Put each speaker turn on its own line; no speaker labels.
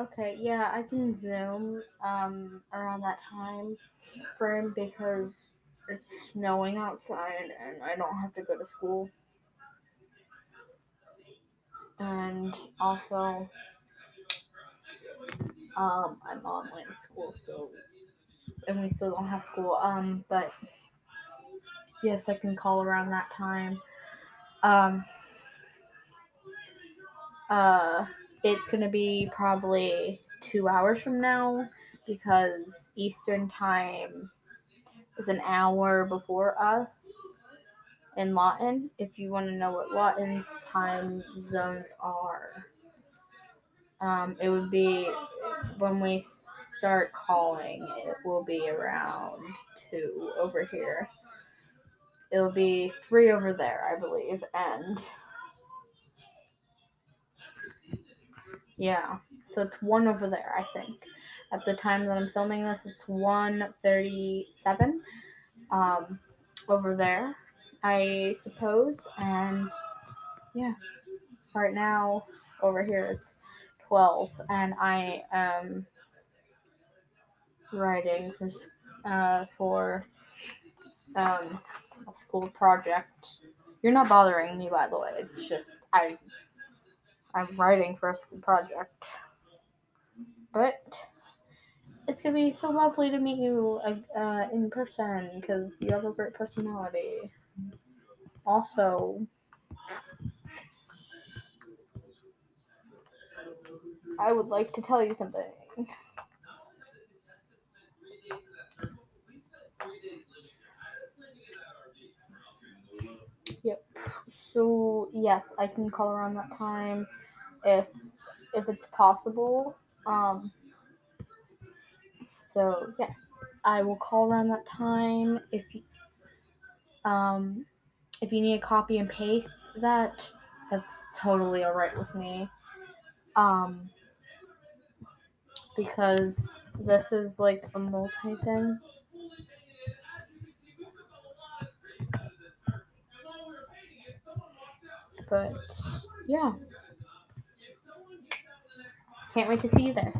Okay, yeah, I can zoom um around that time frame because it's snowing outside and I don't have to go to school. And also um I'm online school so and we still don't have school. Um but yes, I can call around that time. Um uh it's gonna be probably two hours from now because Eastern time is an hour before us in Lawton. If you want to know what Lawton's time zones are, um, it would be when we start calling, it will be around two over here. It'll be three over there, I believe, and Yeah. So it's one over there, I think. At the time that I'm filming this, it's 137 um, over there, I suppose. And yeah, right now over here it's 12, and I am writing for uh, for um, a school project. You're not bothering me, by the way. It's just I I'm writing for a school project. But it's gonna be so lovely to meet you uh, in person because you have a great personality. Also, I would like to tell you something. So yes, I can call around that time if if it's possible. Um, so yes, I will call around that time. If you, um, if you need a copy and paste that, that's totally alright with me. Um, because this is like a multi thing. But yeah. Can't wait to see you there.